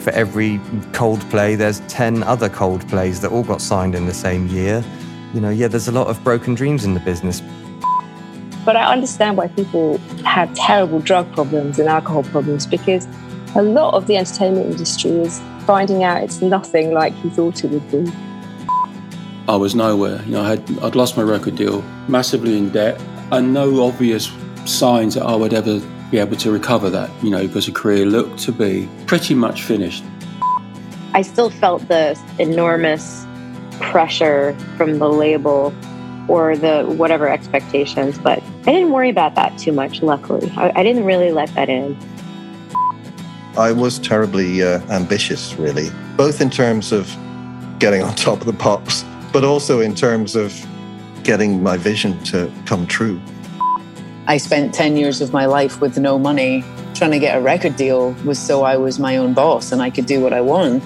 For every Coldplay, there's 10 other Coldplays that all got signed in the same year. You know, yeah, there's a lot of broken dreams in the business. But I understand why people have terrible drug problems and alcohol problems because a lot of the entertainment industry is finding out it's nothing like you thought it would be. I was nowhere. You know, I had I'd lost my record deal, massively in debt, and no obvious signs that I would ever be able to recover that. You know, because the career looked to be pretty much finished. I still felt the enormous pressure from the label or the whatever expectations, but I didn't worry about that too much. Luckily, I, I didn't really let that in. I was terribly uh, ambitious, really, both in terms of getting on top of the pops, but also in terms of getting my vision to come true. I spent 10 years of my life with no money. Trying to get a record deal was so I was my own boss and I could do what I want.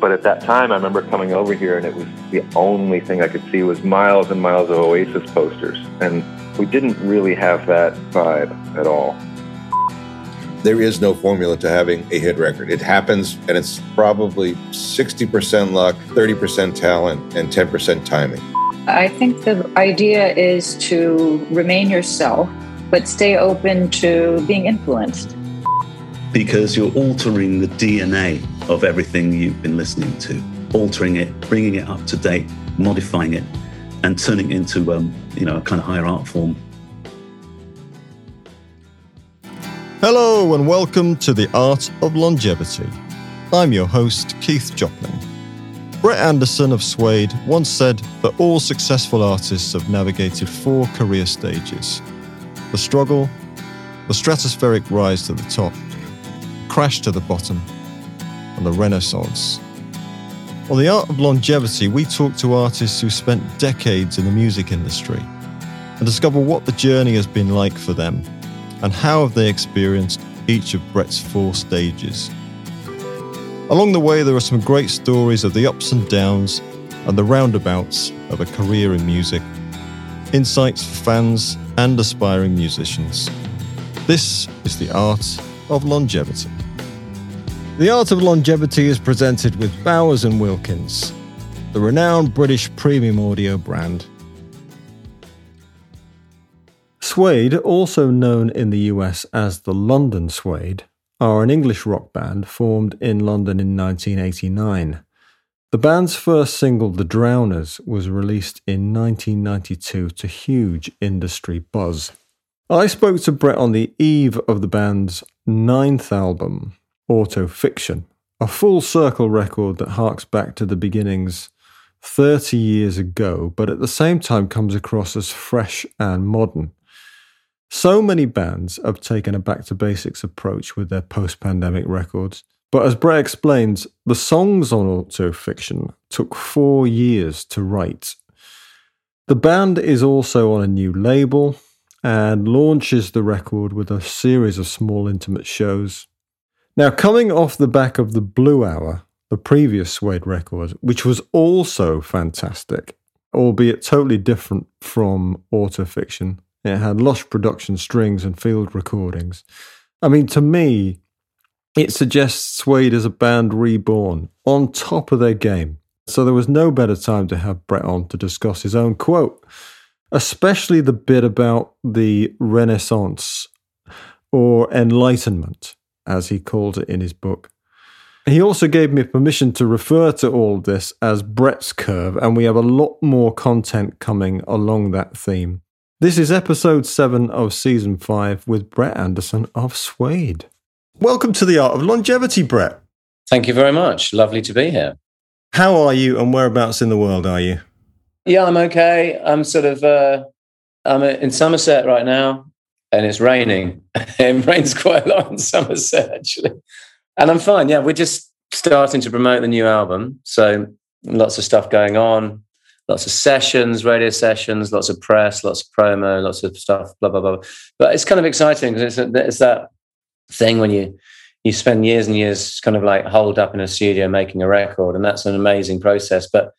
But at that time, I remember coming over here and it was the only thing I could see was miles and miles of Oasis posters. And we didn't really have that vibe at all there is no formula to having a hit record. It happens, and it's probably 60% luck, 30% talent, and 10% timing. I think the idea is to remain yourself, but stay open to being influenced. Because you're altering the DNA of everything you've been listening to, altering it, bringing it up to date, modifying it, and turning it into um, you know a kind of higher art form Hello, and welcome to The Art of Longevity. I'm your host, Keith Jopling. Brett Anderson of Suede once said that all successful artists have navigated four career stages the struggle, the stratospheric rise to the top, crash to the bottom, and the renaissance. On The Art of Longevity, we talk to artists who spent decades in the music industry and discover what the journey has been like for them and how have they experienced each of Brett's four stages. Along the way, there are some great stories of the ups and downs and the roundabouts of a career in music, insights for fans and aspiring musicians. This is the art of longevity. The Art of Longevity is presented with Bowers and Wilkins, the renowned British premium audio brand Suede, also known in the US as the London Suede, are an English rock band formed in London in 1989. The band's first single, The Drowners, was released in 1992 to huge industry buzz. I spoke to Brett on the eve of the band's ninth album, Autofiction, a full circle record that harks back to the beginnings 30 years ago, but at the same time comes across as fresh and modern. So many bands have taken a back to basics approach with their post pandemic records. But as Brett explains, the songs on Autofiction took four years to write. The band is also on a new label and launches the record with a series of small intimate shows. Now, coming off the back of the Blue Hour, the previous Suede record, which was also fantastic, albeit totally different from Autofiction, it had lush production strings and field recordings. I mean, to me, it suggests Suede as a band reborn, on top of their game. So there was no better time to have Brett on to discuss his own quote, especially the bit about the Renaissance or Enlightenment, as he called it in his book. He also gave me permission to refer to all this as Brett's Curve, and we have a lot more content coming along that theme. This is episode 7 of season 5 with Brett Anderson of Suede. Welcome to the Art of Longevity, Brett. Thank you very much. Lovely to be here. How are you and whereabouts in the world are you? Yeah, I'm okay. I'm sort of uh, I'm in Somerset right now and it's raining. it rains quite a lot in Somerset actually. And I'm fine. Yeah, we're just starting to promote the new album. So lots of stuff going on lots of sessions, radio sessions, lots of press, lots of promo, lots of stuff, blah blah blah. But it's kind of exciting because it's, it's that thing when you you spend years and years kind of like holed up in a studio making a record, and that's an amazing process. But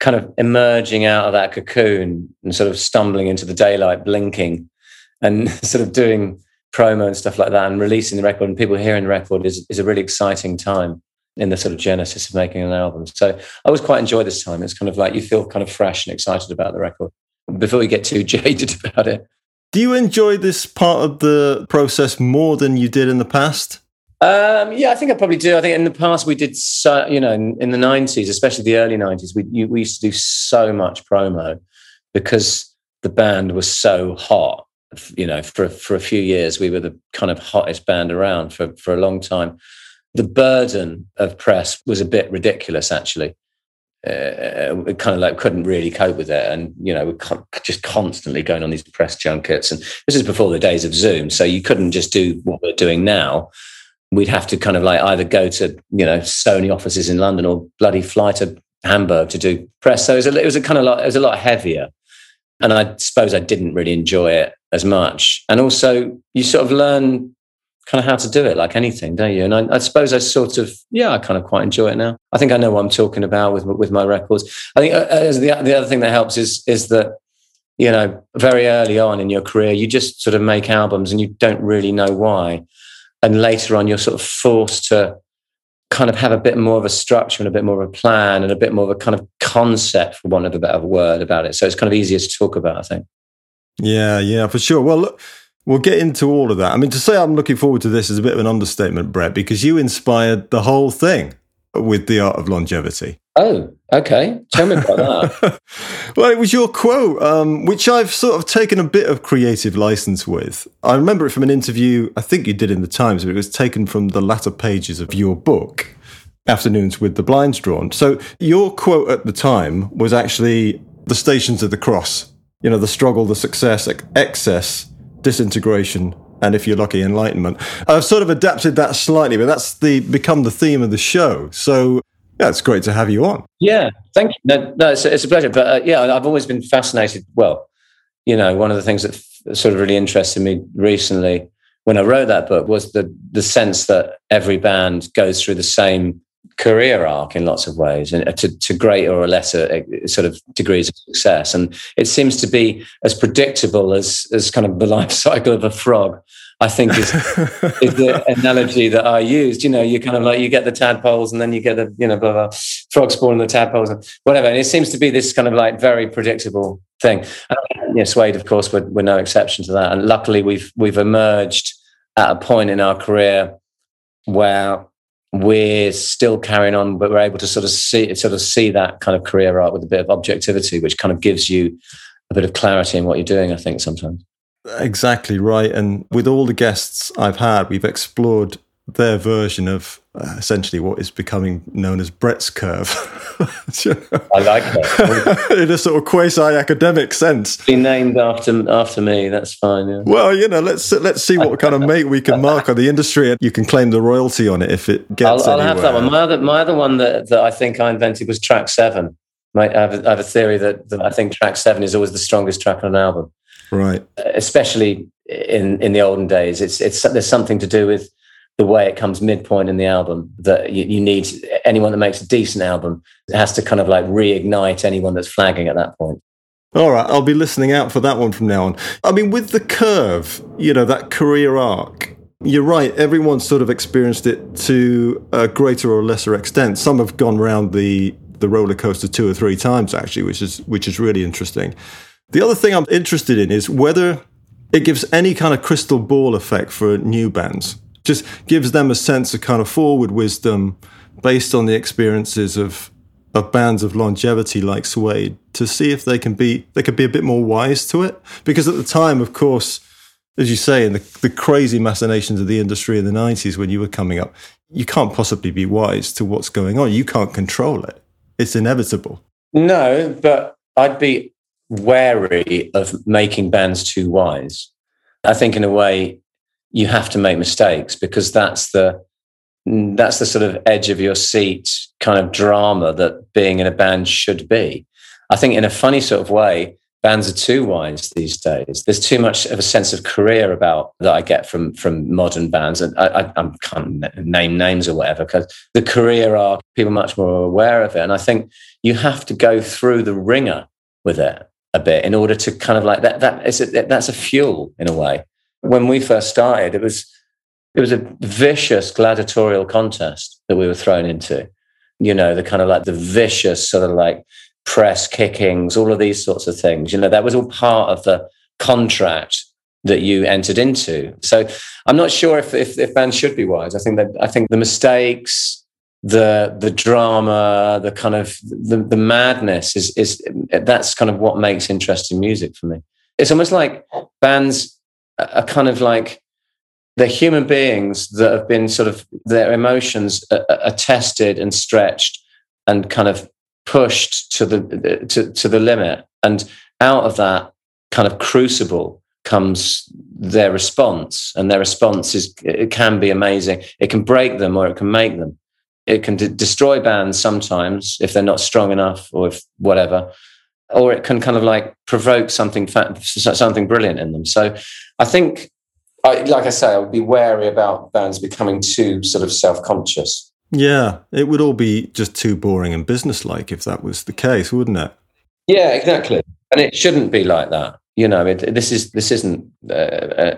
kind of emerging out of that cocoon and sort of stumbling into the daylight, blinking, and sort of doing promo and stuff like that, and releasing the record, and people hearing the record is is a really exciting time. in the sort of genesis of making an album. So I always quite enjoy this time. It's kind of like you feel kind of fresh and excited about the record before we get too jaded about it. Do you enjoy this part of the process more than you did in the past? Um, yeah, I think I probably do. I think in the past we did so, you know, in, in the nineties, especially the early nineties, we you, we used to do so much promo because the band was so hot. You know, for for a few years, we were the kind of hottest band around for for a long time. The burden of press was a bit ridiculous, actually. Uh, kind of like couldn't really cope with it, and you know, we're just constantly going on these press junkets. And this is before the days of Zoom, so you couldn't just do what we're doing now we'd have to kind of like either go to you know Sony offices in London or bloody fly to Hamburg to do press. So it was a, it was a kind of like, it was a lot heavier, and I suppose I didn't really enjoy it as much. And also, you sort of learn kind of how to do it like anything, don't you? And I, I suppose I sort of yeah, I kind of quite enjoy it now. I think I know what I'm talking about with with my records. I think uh, uh the the other thing that helps is is that you know very early on in your career you just sort of make albums and you don't really know why and later on you're sort of forced to kind of have a bit more of a structure and a bit more of a plan and a bit more of a kind of concept for want of a better word about it so it's kind of easier to talk about i think yeah yeah for sure well look We'll get into all of that. I mean, to say I'm looking forward to this is a bit of an understatement, Brett, because you inspired the whole thing with the art of longevity. Oh, okay. Tell me about that. well, it was your quote, um, which I've sort of taken a bit of creative license with. I remember it from an interview I think you did in the Times, but it was taken from the latter pages of your book, Afternoons with the Blinds Drawn. So your quote at the time was actually the stations of the cross. You know, the struggle, the success, excess, disintegration, and if you're lucky, enlightenment. I've sort of adapted that slightly, but that's the become the theme of the show. So yeah, it's great to have you on. Yeah, thank you. No, no it's, it's a pleasure. But uh, yeah, I've always been fascinated. Well, you know, one of the things that f- sort of really interested me recently when I wrote that book was the the sense that every band goes through the same career arc in lots of ways and uh, to, to greater or lesser uh, sort of degrees of success and it seems to be as predictable as as kind of the life cycle of a frog I think is is the analogy that I used. You know, you kind of like you get the tadpoles and then you get the you know blah, blah, frog spawn the tadpoles and whatever. And it seems to be this kind of like very predictable thing. And, you know, Suede, of course, we're, we're no exception to that. And luckily, we've we've emerged at a point in our career where we're still carrying on, but we're able to sort of see sort of see that kind of career arc with a bit of objectivity, which kind of gives you a bit of clarity in what you're doing. I think sometimes. Exactly right. And with all the guests I've had, we've explored their version of uh, essentially what is becoming known as Brett's curve. I like that. In a sort of quasi-academic sense. Be named after after me. That's fine. Yeah. Well, you know, let's let's see what kind of mate we can mark on the industry. You can claim the royalty on it if it gets. I'll, I'll have that one. My other my other one that, that I think I invented was track seven. My, I, have a, I have a theory that, that I think track seven is always the strongest track on an album right? Especially in in the olden days, it's it's there's something to do with the way it comes midpoint in the album that you, you need anyone that makes a decent album has to kind of like reignite anyone that's flagging at that point. All right, I'll be listening out for that one from now on. I mean, with the curve, you know, that career arc, you're right. Everyone's sort of experienced it to a greater or lesser extent. Some have gone around the the roller coaster two or three times, actually, which is which is really interesting. The other thing I'm interested in is whether it gives any kind of crystal ball effect for new bands. Just gives them a sense of kind of forward wisdom based on the experiences of of bands of longevity like Suede to see if they can be they could be a bit more wise to it. Because at the time, of course, as you say, in the, the crazy machinations of the industry in the 90s when you were coming up, you can't possibly be wise to what's going on. You can't control it. It's inevitable. No, but I'd be wary of making bands too wise. I think in a way you have to make mistakes because that's the that's the sort of edge of your seat kind of drama that being in a band should be. I think in a funny sort of way, bands are too wise these days. There's too much of a sense of career about that I get from from modern bands, and I, I, I can't name names or whatever because the career are people much more aware of it, and I think you have to go through the wringer with it a bit in order to kind of like that that is a, that's a fuel in a way when we first started it was it was a vicious gladiatorial contest that we were thrown into. You know, the kind of like the vicious sort of like press kickings, all of these sorts of things. You know, that was all part of the contract that you entered into. So I'm not sure if, if, if bands should be wise. I think that I think the mistakes, the the drama, the kind of the, the madness is is that's kind of what makes interesting music for me. It's almost like bands are kind of like they're human beings that have been sort of their emotions are, are tested and stretched and kind of pushed to the to, to the limit. And out of that kind of crucible comes their response. And their response is it can be amazing. It can break them or it can make them. It can destroy bands sometimes if they're not strong enough or if whatever. Or it can kind of like provoke something something brilliant in them. So i think I, like i say i would be wary about bands becoming too sort of self-conscious yeah it would all be just too boring and businesslike if that was the case wouldn't it yeah exactly and it shouldn't be like that you know, it, this is this isn't uh,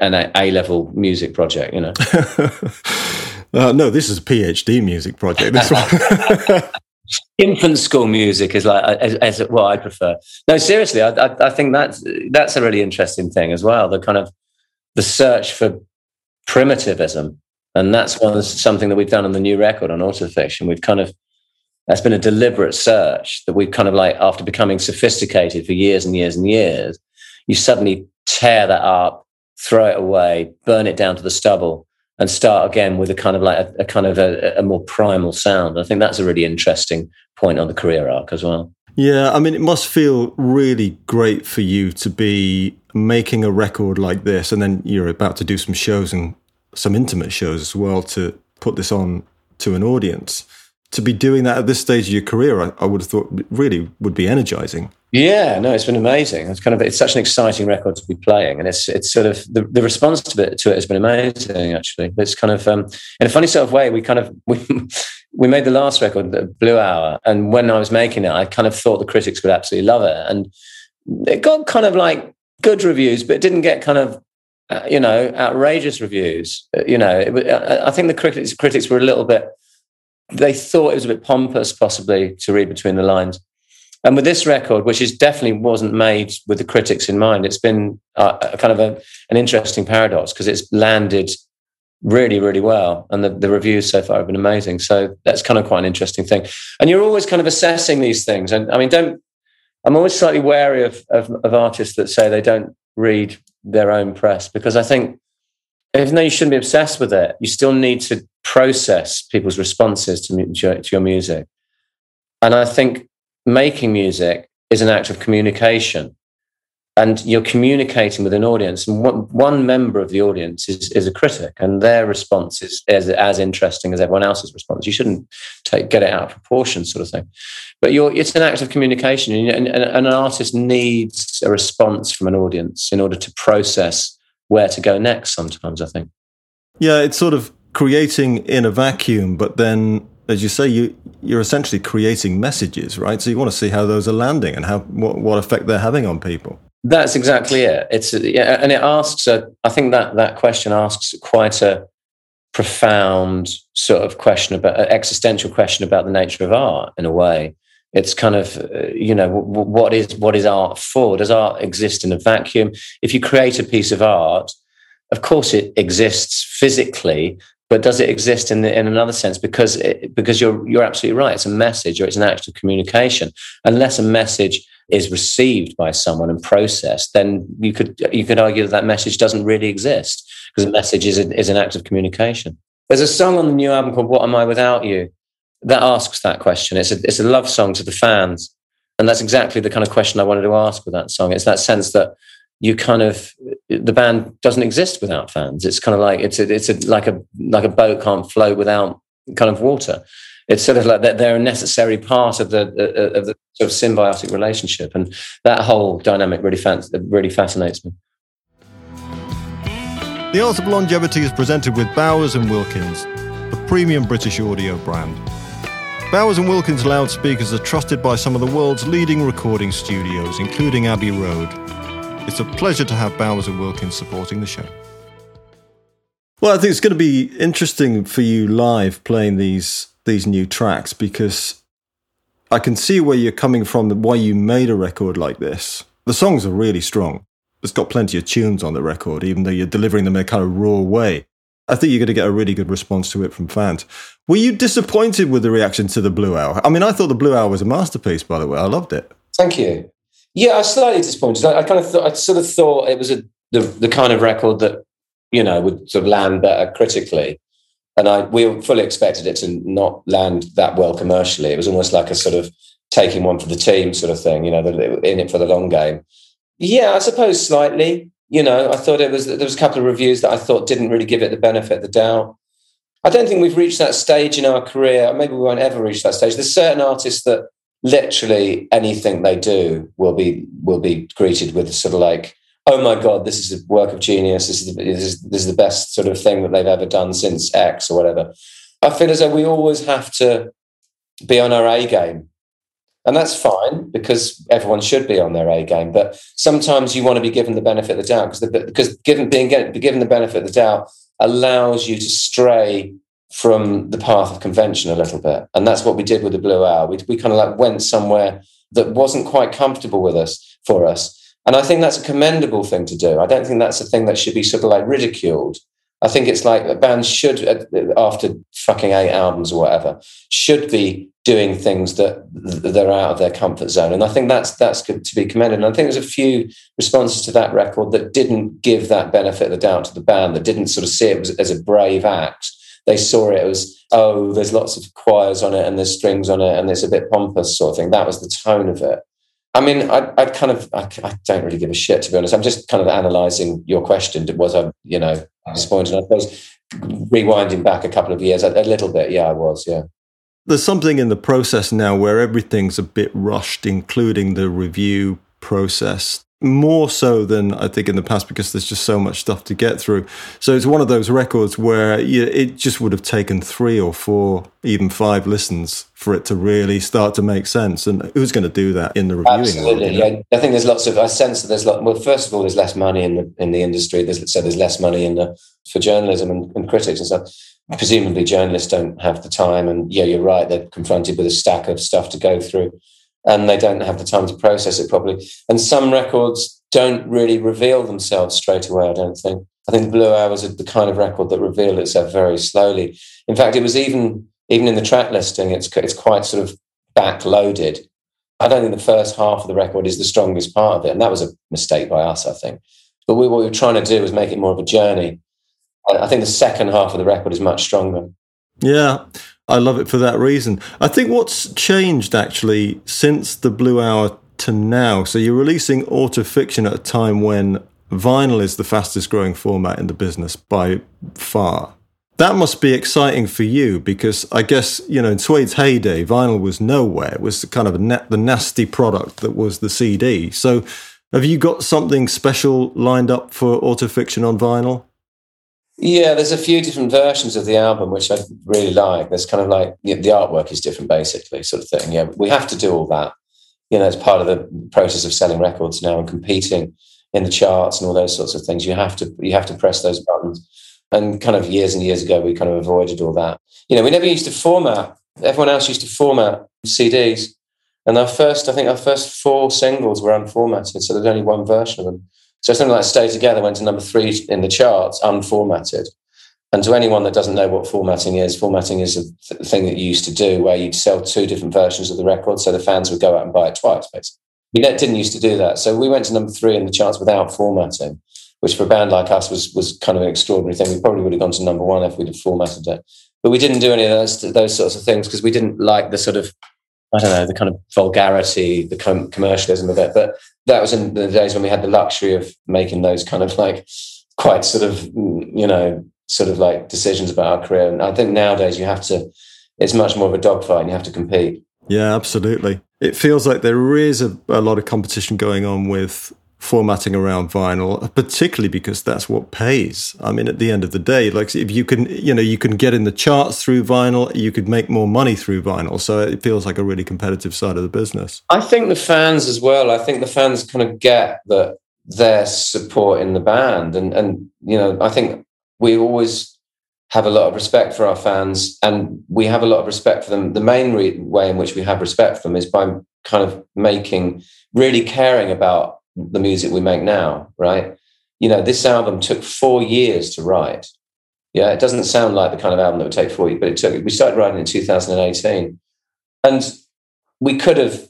an A level music project. You know, uh, no, this is a PhD music project. This one. Infant school music is like as, as what I prefer. No, seriously, I, I, I think that's that's a really interesting thing as well. The kind of the search for primitivism, and that's one something that we've done on the new record on Autofiction. We've kind of that's been a deliberate search that we've kind of like after becoming sophisticated for years and years and years you suddenly tear that up, throw it away, burn it down to the stubble, and start again with a kind of like a, a kind of a, a, more primal sound. I think that's a really interesting point on the career arc as well. Yeah, I mean, it must feel really great for you to be making a record like this, and then you're about to do some shows and some intimate shows as well to put this on to an audience. To be doing that at this stage of your career, I, I would have thought really would be energizing. Yeah, no, it's been amazing. It's kind of it's such an exciting record to be playing, and it's it's sort of the, the response to it to it has been amazing. Actually, it's kind of um, in a funny sort of way. We kind of we we made the last record, the Blue Hour, and when I was making it, I kind of thought the critics would absolutely love it, and it got kind of like good reviews, but it didn't get kind of uh, you know outrageous reviews. Uh, you know, it, I think the critics critics were a little bit. They thought it was a bit pompous, possibly, to read between the lines and with this record, which is definitely wasn't made with the critics in mind, it's been uh, a kind of a, an interesting paradox because it's landed really, really well. And the, the reviews so far have been amazing. So that's kind of quite an interesting thing. And you're always kind of assessing these things. And I mean, don't, I'm always slightly wary of, of, of artists that say they don't read their own press because I think even though you shouldn't be obsessed with it, you still need to process people's responses to, to your music. And I think making music is an act of communication. And you're communicating with an audience and one, one member of the audience is, is a critic and their response is, is as interesting as everyone else's response. You shouldn't take get it out of proportion sort of thing. But it's an act of communication and, and, and, an artist needs a response from an audience in order to process where to go next sometimes i think. Yeah it's sort of creating in a vacuum but then as you say, you you're essentially creating messages, right? So you want to see how those are landing and how what, what effect they're having on people. That's exactly it. It's yeah, and it asks. A, I think that that question asks quite a profound sort of question about existential question about the nature of art in a way. It's kind of uh, you know what is what is art for? Does art exist in a vacuum? If you create a piece of art, of course it exists physically, but does it exist in the, in another sense? Because it, because you're you're absolutely right. It's a message or it's an act of communication. Unless a message is received by someone and processed, then you could you could argue that that message doesn't really exist because a message is a, is an act of communication. There's a song on the new album called "What Am I Without You" that asks that question. It's a it's a love song to the fans, and that's exactly the kind of question I wanted to ask with that song. It's that sense that you kind of the band doesn't exist without fans. It's kind of like it's a, it's a, like a like a boat can't float without kind of water. It's sort of like that they're a necessary part of the uh, of the sort of symbiotic relationship, and that whole dynamic really really fascinates me. The Art of Longevity is presented with Bowers and Wilkins, the premium British audio brand. Bowers and Wilkins loudspeakers are trusted by some of the world's leading recording studios, including Abbey Road. It's a pleasure to have Bowers and Wilkins supporting the show. Well, I think it's going to be interesting for you live playing these these new tracks because I can see where you're coming from, why you made a record like this. The songs are really strong. It's got plenty of tunes on the record, even though you're delivering them in a kind of raw way. I think you're going to get a really good response to it from fans. Were you disappointed with the reaction to the Blue Hour? I mean, I thought the Blue Hour was a masterpiece, by the way. I loved it. Thank you. Yeah, I was slightly disappointed. I, I kind of thought, I sort of thought it was a, the the kind of record that you know would sort of land better critically, and I we fully expected it to not land that well commercially. It was almost like a sort of taking one for the team sort of thing, you know, in it for the long game. Yeah, I suppose slightly. You know, I thought it was there was a couple of reviews that I thought didn't really give it the benefit of the doubt. I don't think we've reached that stage in our career. Maybe we won't ever reach that stage. There's certain artists that literally anything they do will be will be greeted with sort of like, oh my god, this is a work of genius. This is, this is this is the best sort of thing that they've ever done since X or whatever. I feel as though we always have to be on our A game. And that's fine because everyone should be on their A game. But sometimes you want to be given the benefit of the doubt because because given being given the benefit of the doubt allows you to stray from the path of convention a little bit. And that's what we did with the Blue Hour. We, we kind of like went somewhere that wasn't quite comfortable with us for us. And I think that's a commendable thing to do. I don't think that's a thing that should be sort of like ridiculed. I think it's like bands should, after fucking eight albums or whatever, should be doing things that they're out of their comfort zone. And I think that's that's good to be commended. And I think there's a few responses to that record that didn't give that benefit of the doubt to the band, that didn't sort of see it as, as a brave act they saw it as oh there's lots of choirs on it and there's strings on it and it's a bit pompous sort of thing. That was the tone of it. I mean i, I kind of I, I, don't really give a shit to be honest. I'm just kind of analyzing your question was i you know disappointed i suppose rewinding back a couple of years a, a little bit. Yeah i was yeah. There's something in the process now where everything's a bit rushed including the review process more so than I think in the past because there's just so much stuff to get through. So it's one of those records where you, it just would have taken three or four, even five listens for it to really start to make sense. And who's going to do that in the reviewing? Absolutely, world, you know? yeah. I think there's lots of. I sense that there's lot. Well, first of all, there's less money in the in the industry. There's so there's less money in the for journalism and, and critics and stuff. Presumably, journalists don't have the time. And yeah, you're right. They're confronted with a stack of stuff to go through and they don't have the time to process it properly. And some records don't really reveal themselves straight away, I don't think. I think Blue Hour was the kind of record that revealed itself very slowly. In fact, it was even even in the track listing, it's it's quite sort of backloaded. I don't think the first half of the record is the strongest part of it, and that was a mistake by us, I think. But we, what we were trying to do was make it more of a journey. I think the second half of the record is much stronger. Yeah, I love it for that reason. I think what's changed actually since the Blue Hour to now, so you're releasing autofiction at a time when vinyl is the fastest growing format in the business by far. That must be exciting for you because I guess, you know, in Suede's heyday, vinyl was nowhere. It was kind of na- the nasty product that was the CD. So have you got something special lined up for autofiction on vinyl? Yeah, there's a few different versions of the album which I really like. There's kind of like you know, the artwork is different, basically, sort of thing. Yeah, we have to do all that. You know, it's part of the process of selling records now and competing in the charts and all those sorts of things. You have to you have to press those buttons. And kind of years and years ago, we kind of avoided all that. You know, we never used to format. Everyone else used to format CDs, and our first, I think, our first four singles were unformatted, so there's only one version of them. So something like Stay Together went to number three in the charts, unformatted. And to anyone that doesn't know what formatting is, formatting is a th- thing that you used to do where you'd sell two different versions of the record so the fans would go out and buy it twice, basically. We didn't used to do that. So we went to number three in the charts without formatting, which for a band like us was, was kind of an extraordinary thing. We probably would have gone to number one if we'd have formatted it. But we didn't do any of those, those sorts of things because we didn't like the sort of I don't know, the kind of vulgarity, the com- commercialism of it. But that was in the days when we had the luxury of making those kind of like quite sort of, mm, you know, sort of like decisions about our career. And I think nowadays you have to, it's much more of a dogfight and you have to compete. Yeah, absolutely. It feels like there is a, a lot of competition going on with formatting around vinyl, particularly because that's what pays. I mean, at the end of the day, like if you can, you know, you can get in the charts through vinyl, you could make more money through vinyl. So it feels like a really competitive side of the business. I think the fans as well. I think the fans kind of get that their support in the band, and and you know, I think we always have a lot of respect for our fans, and we have a lot of respect for them. The main re- way in which we have respect for them is by kind of making, really caring about the music we make now, right? You know, this album took four years to write. Yeah, it doesn't sound like the kind of album that would take four years, but it took. We started writing in 2018, and we could have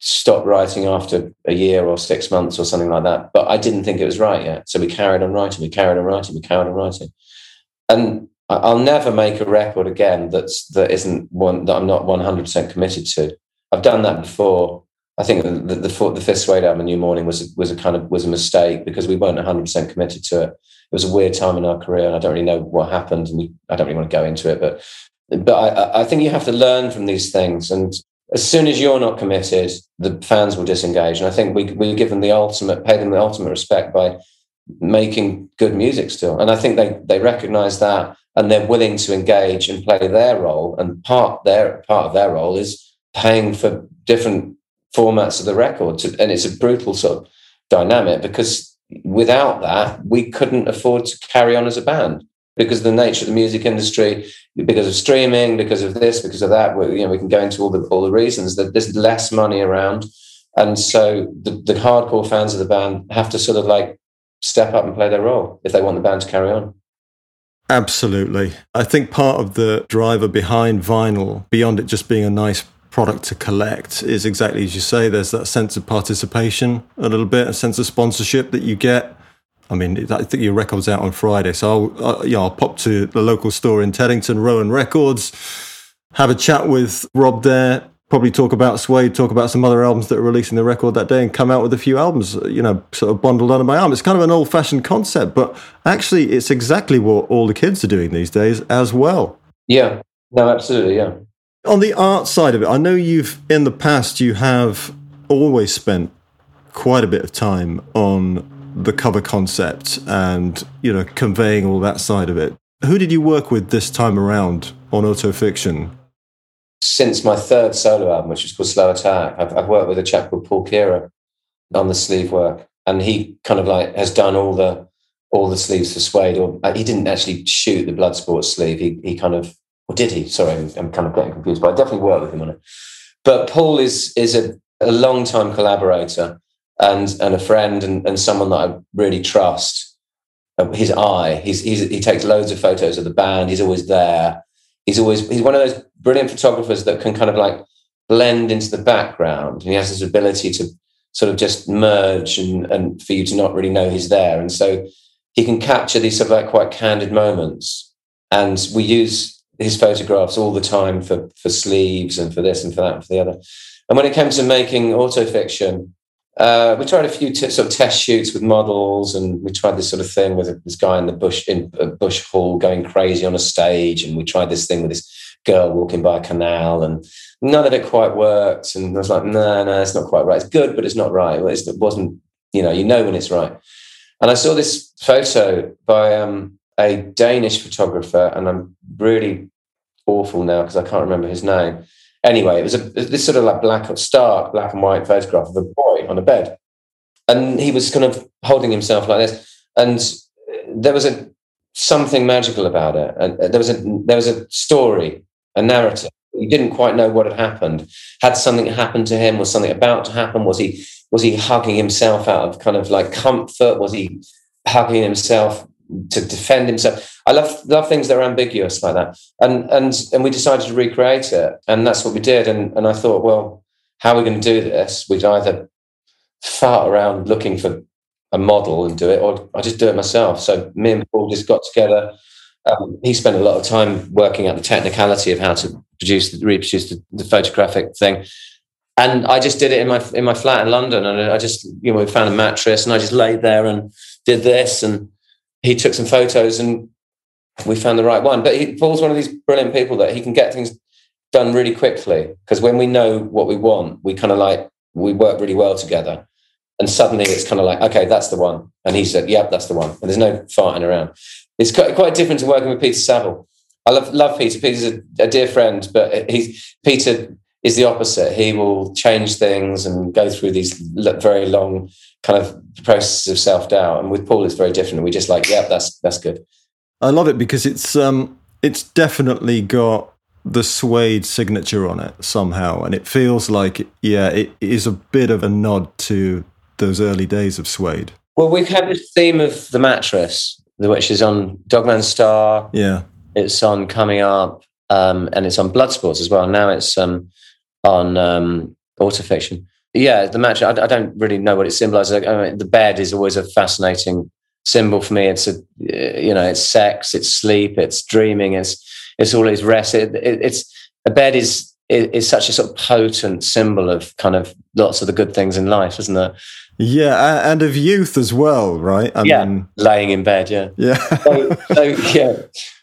stopped writing after a year or six months or something like that. But I didn't think it was right yet, so we carried on writing. We carried on writing. We carried on writing, and I'll never make a record again that's that isn't one that I'm not 100 percent committed to. I've done that before. I think the the, the, the fifth Suede album, New Morning, was was a kind of was a mistake because we weren't 100 percent committed to it. It was a weird time in our career, and I don't really know what happened, and we, I don't really want to go into it, but but I, I think you have to learn from these things, and as soon as you're not committed, the fans will disengage. And I think we we give them the ultimate, pay them the ultimate respect by making good music still. And I think they they recognise that and they're willing to engage and play their role. And part their part of their role is paying for different formats of the record. To, and it's a brutal sort of dynamic because without that, we couldn't afford to carry on as a band because of the nature of the music industry, because of streaming, because of this, because of that. We, you know, we can go into all the all the reasons that there's less money around, and so the, the hardcore fans of the band have to sort of like step up and play their role if they want the band to carry on. Absolutely. I think part of the driver behind vinyl, beyond it just being a nice product to collect, is exactly as you say. There's that sense of participation, a little bit, a sense of sponsorship that you get. I mean, I think your record's out on Friday, so I'll, uh, yeah, I'll pop to the local store in Teddington, Rowan Records, have a chat with Rob there, probably talk about Suede, talk about some other albums that are releasing the record that day, and come out with a few albums, you know, sort of bundled under my arm. It's kind of an old fashioned concept, but actually, it's exactly what all the kids are doing these days as well. Yeah, no, absolutely, yeah. On the art side of it, I know you've in the past you have always spent quite a bit of time on the cover concept and you know conveying all that side of it. Who did you work with this time around on Autofiction? since my third solo album, which is called Slow Attack, I've, I've worked with a chap called Paul Khera on the sleeve work, and he kind of like has done all the all the sleeves for Suede. Or uh, he didn't actually shoot the Bloodsport sleeve. He he kind of or did he? Sorry, I'm, kind of getting confused, but I definitely worked with him on it. But Paul is is a, a long time collaborator and and a friend and, and someone that I really trust. Uh, his eye, he's, he's he takes loads of photos of the band. He's always there he's always he's one of those brilliant photographers that can kind of like blend into the background. And he has this ability to sort of just merge and, and for you to not really know he's there. And so he can capture these sort of like quite candid moments. And we use his photographs all the time for for sleeves and for this and for that and for the other. And when it came to making autofiction, uh, we tried a few t- sort of test shoots with models, and we tried this sort of thing with this guy in the bush in uh, bush hall going crazy on a stage, and we tried this thing with this girl walking by a canal, and none of it quite worked. And I was like, no, no, it's not quite right. It's good, but it's not right. It wasn't, you know, you know when it's right. And I saw this photo by um, a Danish photographer, and I'm really awful now because I can't remember his name Anyway, it was a, this sort of like black, stark black and white photograph of a boy on a bed. And he was kind of holding himself like this. And there was a something magical about it. And uh, there was a there was a story, a narrative. He didn't quite know what had happened. Had something happened to him? Was something about to happen? Was he was he hugging himself out of kind of like comfort? Was he hugging himself to defend himself. I love love things that are ambiguous like that. And and and we decided to recreate it, and that's what we did. And and I thought, well, how are we going to do this? We'd either fart around looking for a model and do it, or I just do it myself. So me and Paul just got together. Um, he spent a lot of time working out the technicality of how to produce, reproduce the, the photographic thing and I just did it in my in my flat in London, and I just you know we found a mattress, and I just laid there and did this, and he took some photos and we found the right one. But he, Paul's one of these brilliant people that he can get things done really quickly because when we know what we want, we kind of like we work really well together. And suddenly it's kind of like, okay, that's the one. And he said, yep, that's the one. And there's no farting around. It's quite, quite different to working with Peter Saville. I love, love Peter. Peter's a, a dear friend, but he's Peter is the opposite. He will change things and go through these very long kind of processes of self doubt. And with Paul, it's very different. We just like, yeah, that's that's good. I love it because it's um, it's definitely got the suede signature on it somehow, and it feels like yeah, it is a bit of a nod to those early days of suede. Well, we've had this theme of the mattress, which is on Dog Man Star. Yeah, it's on Coming Up, um, and it's on Bloodsports as well. Now it's um, on um, Autofiction. Yeah, the match, I, I, don't really know what it symbolizes. I mean, the bed is always a fascinating symbol for me. It's a, you know, it's sex, it's sleep, it's dreaming, it's it's always rest. It, it, it's a bed is is such a sort of potent symbol of kind of lots of the good things in life, isn't it? Yeah, and of youth as well, right? I yeah, mean, laying in bed. Yeah, yeah. so, so, yeah,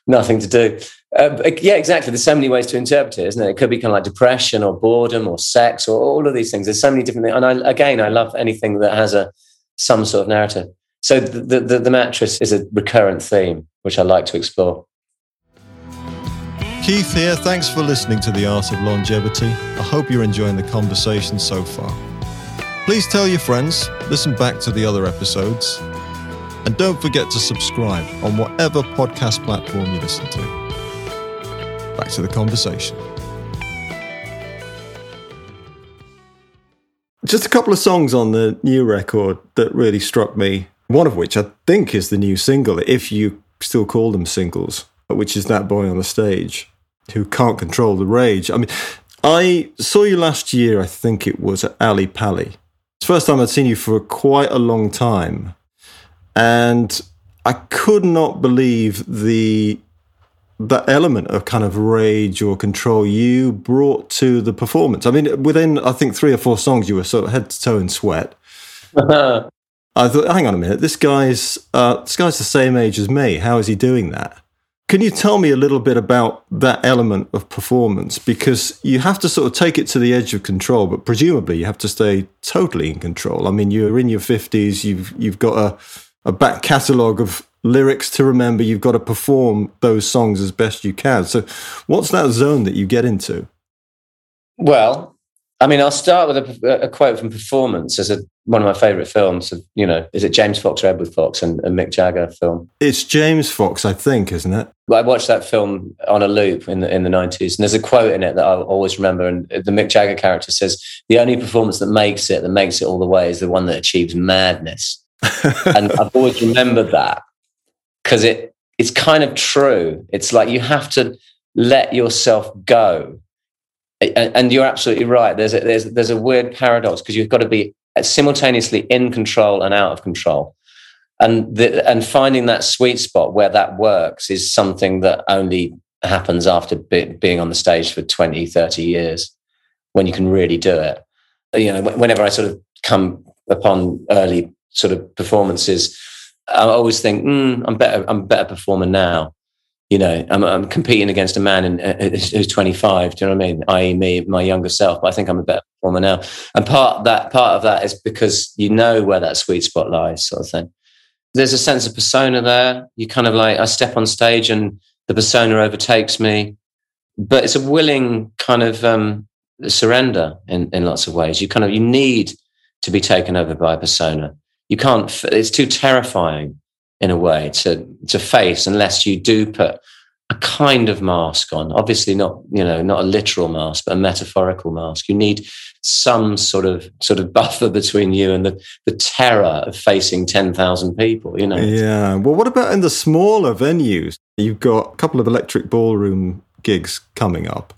nothing to do. Uh, yeah, exactly. There's so many ways to interpret it, isn't it? It could be kind of like depression or boredom or sex or all of these things. There's so many different things. And I, again, I love anything that has a some sort of narrative. So the, the, the mattress is a recurrent theme, which I like to explore. Keith here. Thanks for listening to The Art of Longevity. I hope you're enjoying the conversation so far. Please tell your friends, listen back to the other episodes, and don't forget to subscribe on whatever podcast platform you listen to. Back to the conversation. Just a couple of songs on the new record that really struck me. One of which I think is the new single, if you still call them singles, which is That Boy on the Stage who can't control the rage. I mean, I saw you last year, I think it was at Ali Pali. It's the first time I'd seen you for quite a long time. And I could not believe the that element of kind of rage or control you brought to the performance. I mean, within I think three or four songs, you were sort of head to toe in sweat. I thought, hang on a minute, this guy's uh, this guy's the same age as me. How is he doing that? Can you tell me a little bit about that element of performance? Because you have to sort of take it to the edge of control, but presumably you have to stay totally in control. I mean, you're in your fifties. You've you've got a a back catalogue of lyrics to remember. You've got to perform those songs as best you can. So, what's that zone that you get into? Well, I mean, I'll start with a, a quote from Performance as a, one of my favourite films. Of, you know, is it James Fox or Edward Fox and, and Mick Jagger film? It's James Fox, I think, isn't it? I watched that film on a loop in the in the nineties, and there's a quote in it that I'll always remember. And the Mick Jagger character says, "The only performance that makes it, that makes it all the way, is the one that achieves madness." and I've always remembered that because it it's kind of true. It's like you have to let yourself go and you're absolutely right. There's a, there's there's a weird paradox because you've got to be simultaneously in control and out of control, and the, and finding that sweet spot where that works is something that only happens after be, being on the stage for 20, 30 years, when you can really do it. You know, whenever I sort of come upon early sort of performances, I always think, mm, I'm better. I'm a better performer now you know, I'm, I'm competing against a man in, uh, who's 25. Do you know what I mean? I.e., me, my younger self. But I think I'm a better performer now. And part that part of that is because you know where that sweet spot lies, sort of thing. There's a sense of persona there. You kind of like I step on stage and the persona overtakes me, but it's a willing kind of um, surrender in in lots of ways. You kind of you need to be taken over by a persona. You can't. It's too terrifying in a way to to face unless you do put a kind of mask on. Obviously not you know not a literal mask but a metaphorical mask. You need some sort of sort of buffer between you and the the terror of facing 10,000 people you know? Yeah. Well what about in the smaller venues? You've got a couple of electric ballroom gigs coming up.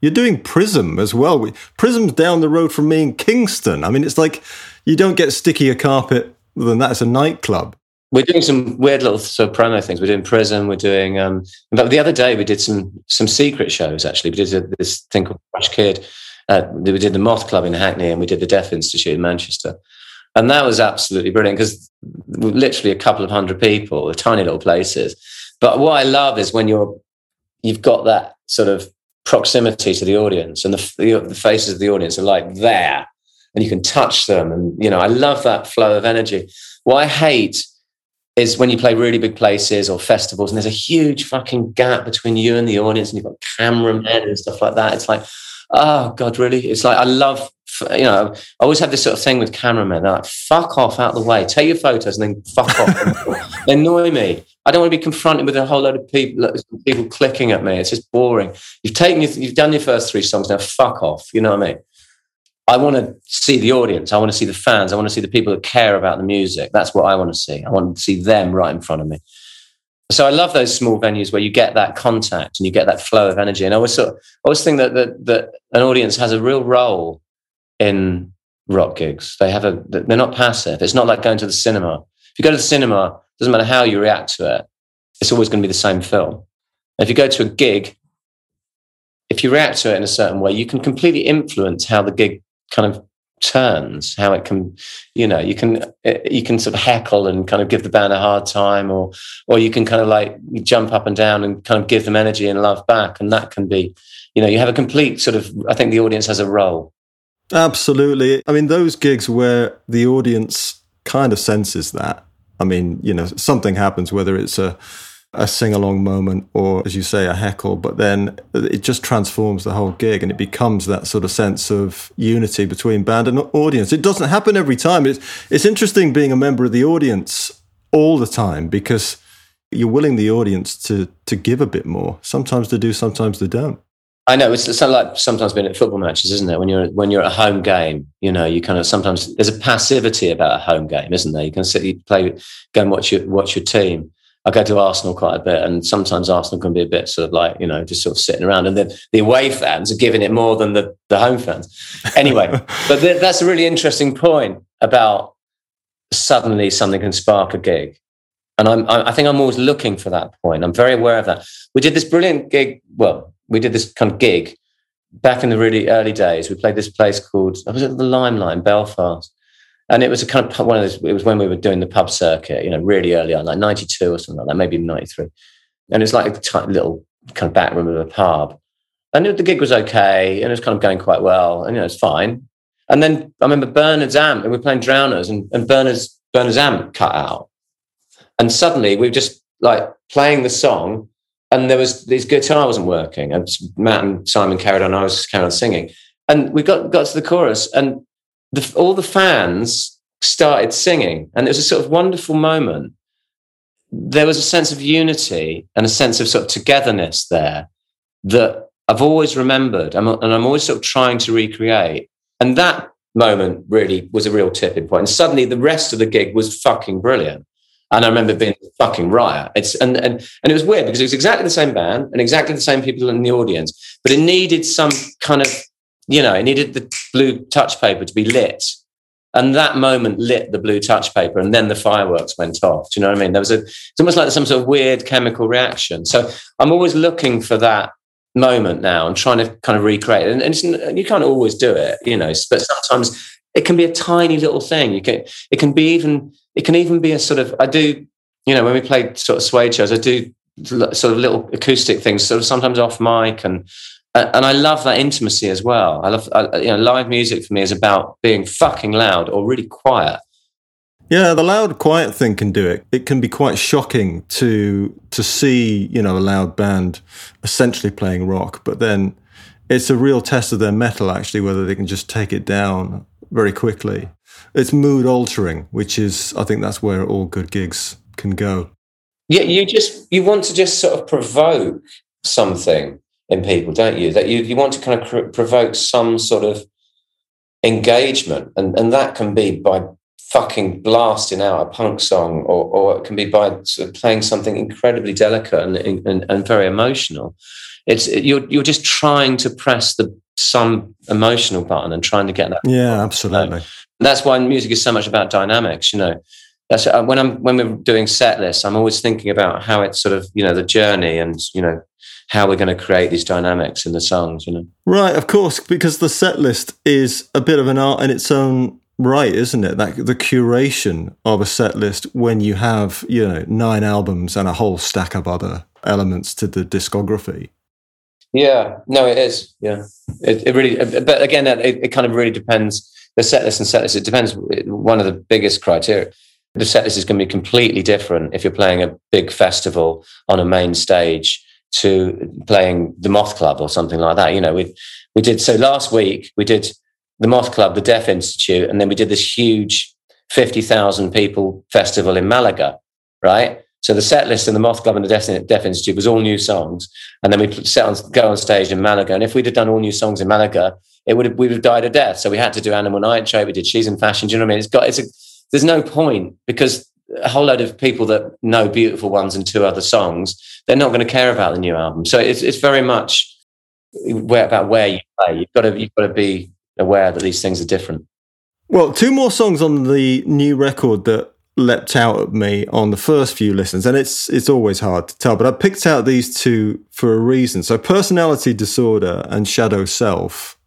You're doing prism as well. Prism's down the road from me in kingston. I mean it's like you don't get stickier carpet than that it's a nightclub we're doing some weird little promo things. We're doing Prism. We're doing. Um, but the other day we did some some secret shows. Actually, we did a, this thing called Crash Kid. Uh, we did the Moth Club in Hackney, and we did the Deaf Institute in Manchester, and that was absolutely brilliant because literally a couple of hundred people, tiny little places. But what I love is when you're you've got that sort of proximity to the audience, and the, the, the faces of the audience are like there, and you can touch them, and you know I love that flow of energy. What I hate is when you play really big places or festivals and there's a huge fucking gap between you and the audience and you've got cameramen and stuff like that. It's like, oh God, really? It's like I love you know, I always have this sort of thing with cameramen. They're like, fuck off out of the way, take your photos and then fuck off. they annoy me. I don't want to be confronted with a whole load of people, people clicking at me. It's just boring. You've taken, you've done your first three songs. Now fuck off. You know what I mean? I want to see the audience. I want to see the fans. I want to see the people that care about the music. That's what I want to see. I want to see them right in front of me. So I love those small venues where you get that contact and you get that flow of energy. And I always sort of, I always think that, that that an audience has a real role in rock gigs. They have a they're not passive. It's not like going to the cinema. If you go to the cinema, it doesn't matter how you react to it, it's always going to be the same film. If you go to a gig, if you react to it in a certain way, you can completely influence how the gig kind of turns how it can you know you can eh, you can sort of heckle and kind of give the band a hard time or or you can kind of like jump up and down and kind of give them energy and love back. And that can be you know you have a complete sort of i think the audience has a role. Absolutely. I mean those gigs where the audience kind of senses that i mean you know something happens whether it's a a sing along moment or, as you say, a heckle, but then it just transforms the whole gig and it becomes that sort of sense of unity between band and audience. It doesn't happen every time. It's, it's interesting being a member of the audience all the time because you're willing the audience to, to give a bit more. Sometimes they do, sometimes they don't. I know it's, it's like sometimes being at football matches, isn't it? When you're when you're at a home game, you know, you kind of sometimes there's a passivity about a home game, isn't there? You can sit, you play, go and watch your watch your team, I go to Arsenal quite a bit, and sometimes Arsenal can be a bit sort of like you know just sort of sitting around, and then the away fans are giving it more than the the home fans. Anyway, but th- that's a really interesting point about suddenly something can spark a gig, and I'm I think I'm always looking for that point. I'm very aware of that. We did this brilliant gig. Well, we did this kind of gig back in the really early days. We played this place called I was at the Limelight, Belfast and it was a kind of one of those. It was when we were doing the pub circuit, you know, really early on, like '92 or something like that, maybe '93. And it's like a little kind of back room of a pub, and the gig was okay, and it was kind of going quite well, and you know, it's fine. And then I remember Bernard's amp, and we were playing Drowners, and, and Bernard's Bernard's amp cut out, and suddenly we were just like playing the song, and there was this guitar wasn't working, and Matt and Simon carried on, I was carrying on singing, and we got got to the chorus, and the, all the fans started singing, and it was a sort of wonderful moment. There was a sense of unity and a sense of sort of togetherness there that I've always remembered, and I'm always sort of trying to recreate. And that moment really was a real tipping point. And suddenly, the rest of the gig was fucking brilliant. And I remember being fucking riot. It's and and and it was weird because it was exactly the same band and exactly the same people in the audience, but it needed some kind of you know, it needed the blue touch paper to be lit. And that moment lit the blue touch paper, and then the fireworks went off. Do you know what I mean? There was a, it's almost like some sort of weird chemical reaction. So I'm always looking for that moment now and trying to kind of recreate it. And, and you can't always do it, you know, but sometimes it can be a tiny little thing. You can, it can be even, it can even be a sort of, I do, you know, when we play sort of suede shows, I do sort of little acoustic things, sort of sometimes off mic and and I love that intimacy as well. I love, you know, live music for me is about being fucking loud or really quiet. Yeah, the loud, quiet thing can do it. It can be quite shocking to to see, you know, a loud band essentially playing rock, but then it's a real test of their mettle, actually, whether they can just take it down very quickly. It's mood altering, which is, I think, that's where all good gigs can go. Yeah, you just you want to just sort of provoke something in people, don't you? That you, you want to kind of cr- provoke some sort of engagement, and, and that can be by fucking blasting out a punk song, or, or it can be by sort of playing something incredibly delicate and, and, and very emotional. It's you're you're just trying to press the some emotional button and trying to get that. Yeah, absolutely. that's why music is so much about dynamics. You know, that's uh, when I'm when we're doing set lists, I'm always thinking about how it's sort of you know the journey and you know how we're going to create these dynamics in the songs, you know. Right, of course, because the set list is a bit of an art in its own right, isn't it? That the curation of a set list when you have, you know, nine albums and a whole stack of other elements to the discography. Yeah, no, it is. Yeah, it, it really. But again, it, it kind of really depends. The set list and set list. It depends. One of the biggest criteria. The set list is going to be completely different if you're playing a big festival on a main stage to playing the Moth Club or something like that. You know, we we did so last week. We did the Moth Club, the Deaf Institute, and then we did this huge 50,000 people festival in Malaga, right? So the set list in the Moth Club and the Deaf, Institute was all new songs. And then we set on, go on stage in Malaga. And if we'd have done all new songs in Malaga, it would have, we would have died a death. So we had to do Animal Nitrate. We did She's in Fashion. Do you know what I mean? It's got, it's a, there's no point because a whole load of people that know beautiful ones and two other songs, they're not going to care about the new album. So it's, it's very much where, about where you play. You've got to, you've got to be aware that these things are different. Well, two more songs on the new record that leapt out at me on the first few listens, and it's it's always hard to tell. But I picked out these two for a reason. So, personality disorder and shadow self,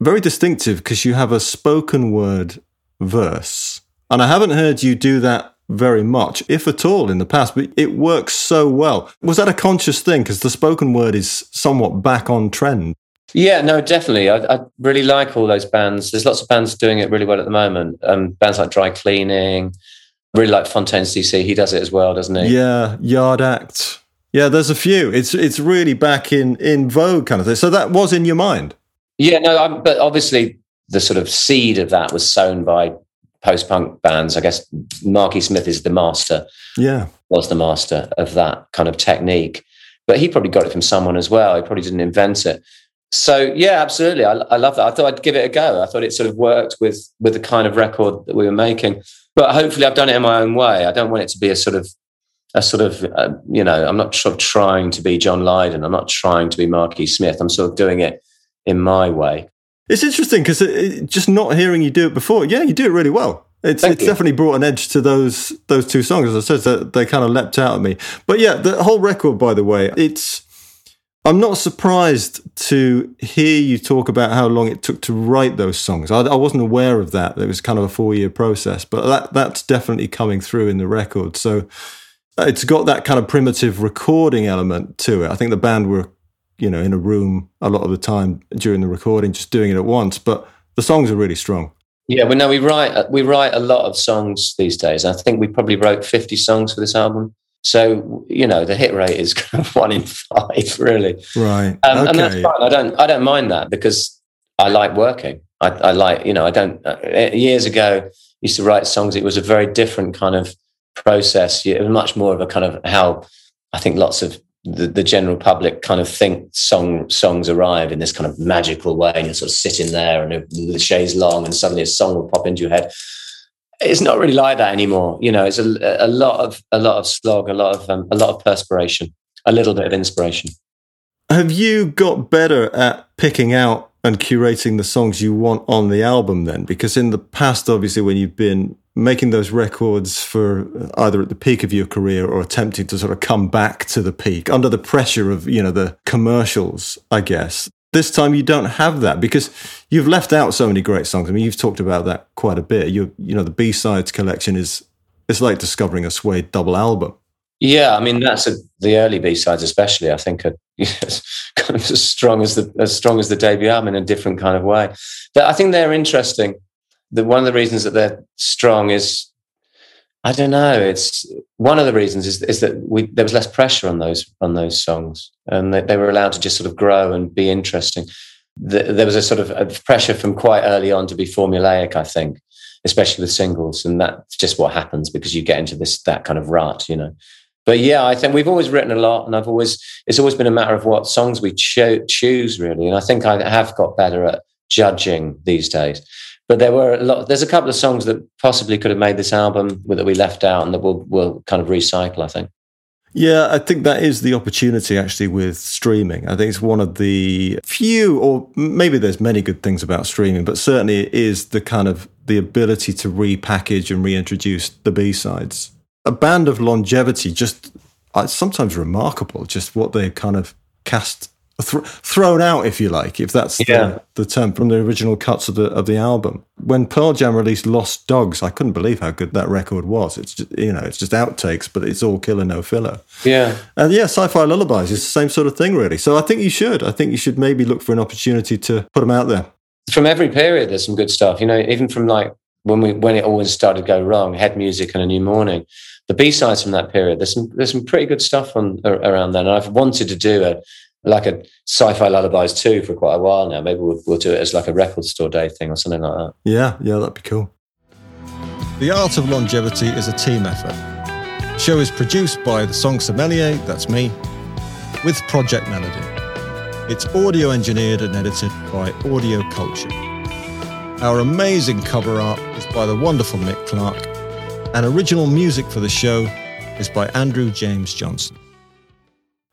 very distinctive because you have a spoken word verse, and I haven't heard you do that very much, if at all, in the past. But it works so well. Was that a conscious thing? Because the spoken word is somewhat back on trend. Yeah, no, definitely. I, I, really like all those bands. There's lots of bands doing it really well at the moment. Um, bands like Dry Cleaning, really like Fontaines DC. He does it as well, doesn't he? Yeah, Yard Act. Yeah, there's a few. It's it's really back in in vogue kind of thing. So that was in your mind. Yeah, no, I'm, but obviously the sort of seed of that was sown by post punk bands. I guess Marky Smith is the master. Yeah, was the master of that kind of technique. But he probably got it from someone as well. He probably didn't invent it. So yeah, absolutely. I, I love that. I thought I'd give it a go. I thought it sort of worked with with the kind of record that we were making but hopefully I've done it in my own way. I don't want it to be a sort of a sort of uh, you know I'm not sort of trying to be John Lydon. I'm not trying to be Marky Smith. I'm sort of doing it in my way. It's interesting because just not hearing you do it before. Yeah, you do it really well. It's, it's definitely brought an edge to those those two songs. As I said, that they kind of leapt out at me. But yeah, the whole record, by the way, it's I'm not surprised to hear you talk about how long it took to write those songs. I, I wasn't aware of that. It was kind of a four year process, but that that's definitely coming through in the record. So uh, it's got that kind of primitive recording element to it. I think the band were, you know, in a room a lot of the time during the recording, just doing it at once. But the songs are really strong. Yeah, well, no, we write uh, we write a lot of songs these days. I think we probably wrote fifty songs for this album. So you know the hit rate is one in five, really. Right. Um, okay. And that's fine. I don't I don't mind that because I like working. I, I like you know I don't. Uh, years ago, I used to write songs. It was a very different kind of process. It was much more of a kind of how I think lots of the, the general public kind of think song songs arrive in this kind of magical way, and you're sort of sitting there, and the chaise long, and suddenly a song will pop into your head it's not really like that anymore. You know, it's a, a lot of a lot of slog, a lot of um, a lot of perspiration, a little bit of inspiration. Have you got better at picking out and curating the songs you want on the album then? Because in the past, obviously, when you've been making those records for uh, either at the peak of your career or attempting to sort of come back to the peak under the pressure of, you know, the commercials, I guess, this time you don't have that because you've left out so many great songs. I mean, you've talked about that quite a bit. You you know, the B sides collection is it's like discovering a Suede double album. Yeah, I mean that's a, the early B sides, especially. I think are kind of as strong as the as strong as the debut album in a different kind of way. But I think they're interesting. The one of the reasons that they're strong is I don't know. It's one of the reasons is, is that we, there was less pressure on those on those songs, and they, they were allowed to just sort of grow and be interesting. The, there was a sort of a pressure from quite early on to be formulaic, I think, especially with singles, and that's just what happens because you get into this that kind of rut, you know. But yeah, I think we've always written a lot, and I've always it's always been a matter of what songs we cho- choose, really. And I think I have got better at judging these days but there were a lot. There's a couple of songs that possibly could have made this album that we left out, and that we'll we'll kind of recycle. I think. Yeah, I think that is the opportunity actually with streaming. I think it's one of the few, or maybe there's many good things about streaming, but certainly it is the kind of the ability to repackage and reintroduce the B sides. A band of longevity, just uh, sometimes remarkable, just what they kind of cast th- thrown out, if you like, if that's yeah. the, the, term from the original cuts of the of the album. When Pearl Jam released Lost Dogs, I couldn't believe how good that record was. It's just you know, it's just outtakes, but it's all killer no filler. Yeah, and yeah, Sci-Fi Lullabies is the same sort of thing, really. So I think you should. I think you should maybe look for an opportunity to put them out there. From every period, there's some good stuff. You know, even from like when we when it always started to go wrong, Head Music and A New Morning the B sides from that period. There's some there's some pretty good stuff on around then. And I've wanted to do a like a sci-fi lullabies too for quite a while now. Maybe we'll, we'll do it as like a record store day thing or something like that. Yeah, yeah, that'd be cool. The Art of Longevity is a team effort. The show is produced by the Song Sommelier, that's me, with Project Melody. It's audio engineered and edited by Audio Culture. Our amazing cover art is by the wonderful Nick Clark, and original music for the show is by Andrew James Johnson.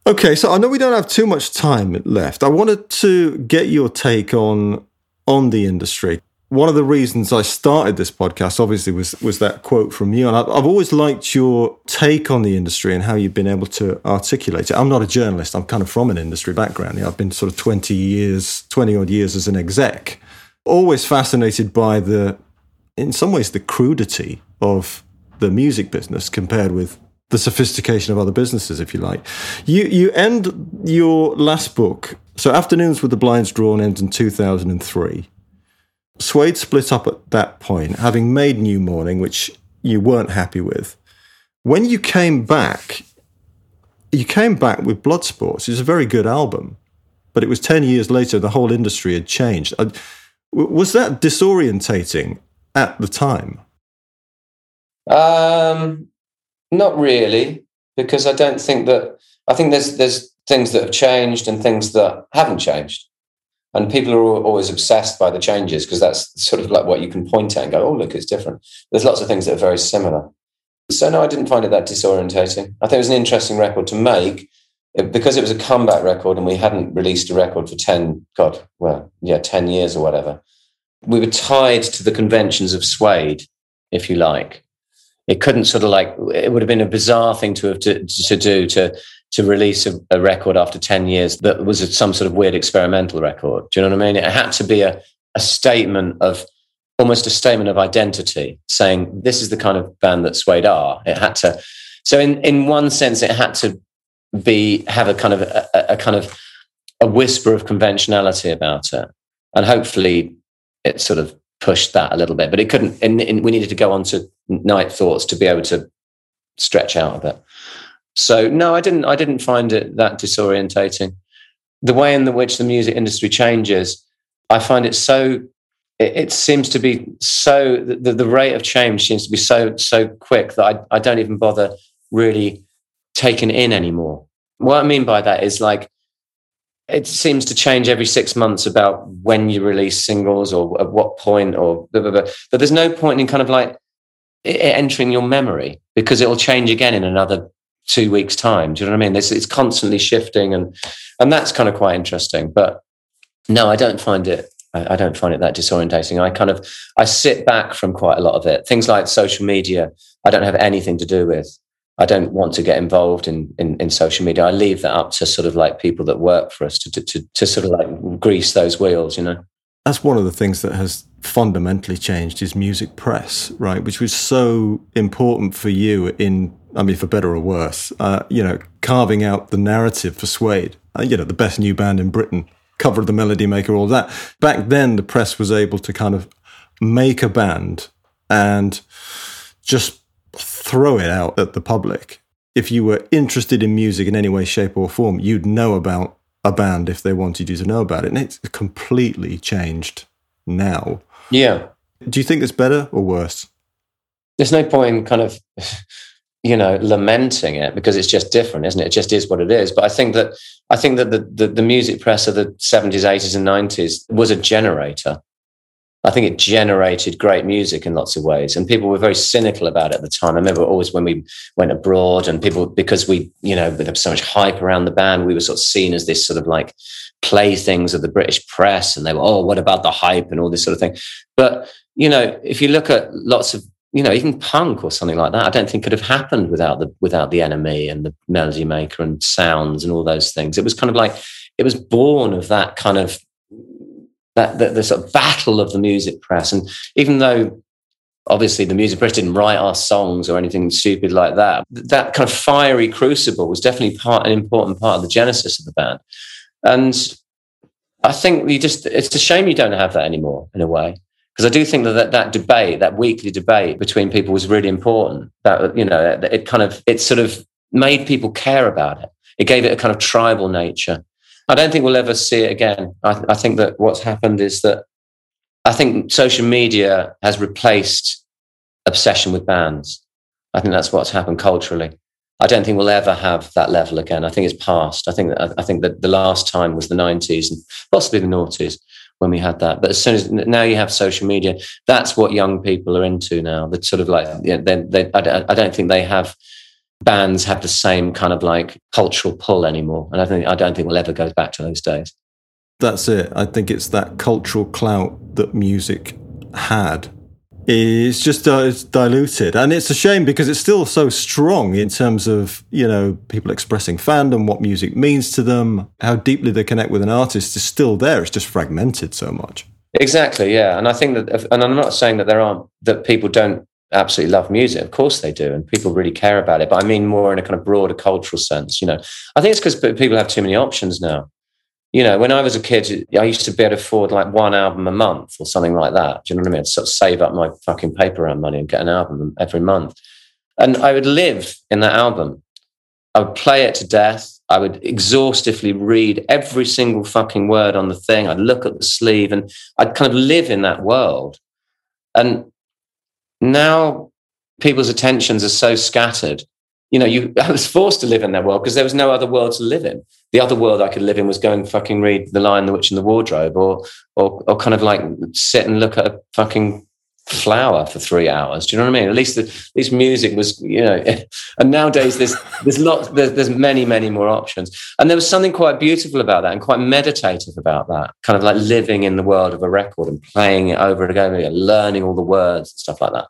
Okay, so I know we don't have too much time left. I wanted to get your take on on the industry. One of the reasons I started this podcast, obviously, was was that quote from you, and I've, I've always liked your take on the industry and how you've been able to articulate it. I'm not a journalist; I'm kind of from an industry background. I've been sort of 20 years, 20 odd years as an exec. Always fascinated by the, in some ways, the crudity of the music business compared with the sophistication of other businesses, if you like. You you end your last book. So Afternoons with the Blinds Drawn ends in 2003. Suede split up at that point, having made New Morning, which you weren't happy with. When you came back, you came back with Bloodsports. It's a very good album, but it was 10 years later, the whole industry had changed. Uh, was that disorientating at the time? Um, not really, because I don't think that. I think there's there's things that have changed and things that haven't changed, and people are always obsessed by the changes because that's sort of like what you can point at and go, "Oh, look, it's different." There's lots of things that are very similar. So no, I didn't find it that disorientating. I think it was an interesting record to make because it was a comeback record and we hadn't released a record for 10 god well yeah 10 years or whatever we were tied to the conventions of suede if you like it couldn't sort of like it would have been a bizarre thing to have to, to do to to release a, a, record after 10 years that was some sort of weird experimental record. Do you know what i mean? It had to be a, a statement of almost a statement of identity saying this is the kind of band that suede are. It had to so in in one sense it had to be have a kind of a, a kind of a whisper of conventionality about it. And hopefully it sort of pushed that a little bit, but it couldn't. And, and, we needed to go on to Night Thoughts to be able to stretch out a bit. So no, I didn't. I didn't find it that disorientating. The way in the which the music industry changes, I find it so. It, it seems to be so. The, the rate of change seems to be so so quick that I, I don't even bother really taking in anymore. What I mean by that is like it seems to change every six months about when you release singles or at what point or blah, blah, blah. but there's no point in kind of like entering your memory because it'll change again in another two weeks time do you know what i mean it's, it's constantly shifting and and that's kind of quite interesting but no i don't find it I don't find it that disorientating. I kind of I sit back from quite a lot of it. Things like social media, I don't have anything to do with. I don't want to get involved in, in, in social media. I leave that up to sort of like people that work for us to, to, to, to sort of like grease those wheels, you know? That's one of the things that has fundamentally changed is music press, right? Which was so important for you in, I mean, for better or worse, uh, you know, carving out the narrative for Suede, uh, you know, the best new band in Britain, cover of the Melody Maker, all that. Back then, the press was able to kind of make a band and just throw it out at the public. If you were interested in music in any way, shape, or form, you'd know about a band if they wanted you to know about it. And it's completely changed now. Yeah. Do you think it's better or worse? There's no point in kind of, you know, lamenting it because it's just different, isn't it? It just is what it is. But I think that I think that the, the, the music press of the 70s, 80s, and 90s was a generator I think it generated great music in lots of ways. And people were very cynical about it at the time. I remember always when we went abroad and people, because we, you know, was so much hype around the band, we were sort of seen as this sort of like playthings of the British press. And they were, oh, what about the hype and all this sort of thing. But, you know, if you look at lots of, you know, even punk or something like that, I don't think could have happened without the without the NME and the melody maker and sounds and all those things. It was kind of like it was born of that kind of that, the sort of battle of the music press. And even though obviously the music press didn't write our songs or anything stupid like that, that kind of fiery crucible was definitely part an important part of the genesis of the band. And I think you just it's a shame you don't have that anymore in a way. Because I do think that, that that debate, that weekly debate between people was really important. That you know, it kind of it sort of made people care about it. It gave it a kind of tribal nature. I don't think we'll ever see it again. I, I think that what's happened is that I think social media has replaced obsession with bands. I think that's what's happened culturally. I don't think we'll ever have that level again. I think it's past. I think that, I think that the last time was the 90s and possibly the noughties when we had that. But as soon as now you have social media, that's what young people are into now. That's sort of like, know, they, they, I, I don't think they have bands have the same kind of like cultural pull anymore. And I think I don't think we'll ever go back to those days. That's it. I think it's that cultural clout that music had. It's just uh, it's diluted, and it's a shame because it's still so strong in terms of you know people expressing fandom, what music means to them, how deeply they connect with an artist is still there. It's just fragmented so much. Exactly, yeah. And I think that, and I'm not saying that there aren't that people don't absolutely love music. Of course they do, and people really care about it. But I mean more in a kind of broader cultural sense. You know, I think it's because people have too many options now. You know, when I was a kid, I used to be able to afford like one album a month or something like that. Do you know what I mean? I'd sort of save up my fucking paper round money and get an album every month. And I would live in that album. I would play it to death. I would exhaustively read every single fucking word on the thing. I'd look at the sleeve and I'd kind of live in that world. And now people's attentions are so scattered. You know, you I was forced to live in that world because there was no other world to live in. The other world I could live in was go and fucking read The Lion, the Witch, and the Wardrobe, or or or kind of like sit and look at a fucking flower for three hours. Do you know what I mean? At least the, at least music was, you know. And nowadays there's there's lots there's, there's many many more options. And there was something quite beautiful about that and quite meditative about that. Kind of like living in the world of a record and playing it over and again, learning all the words and stuff like that.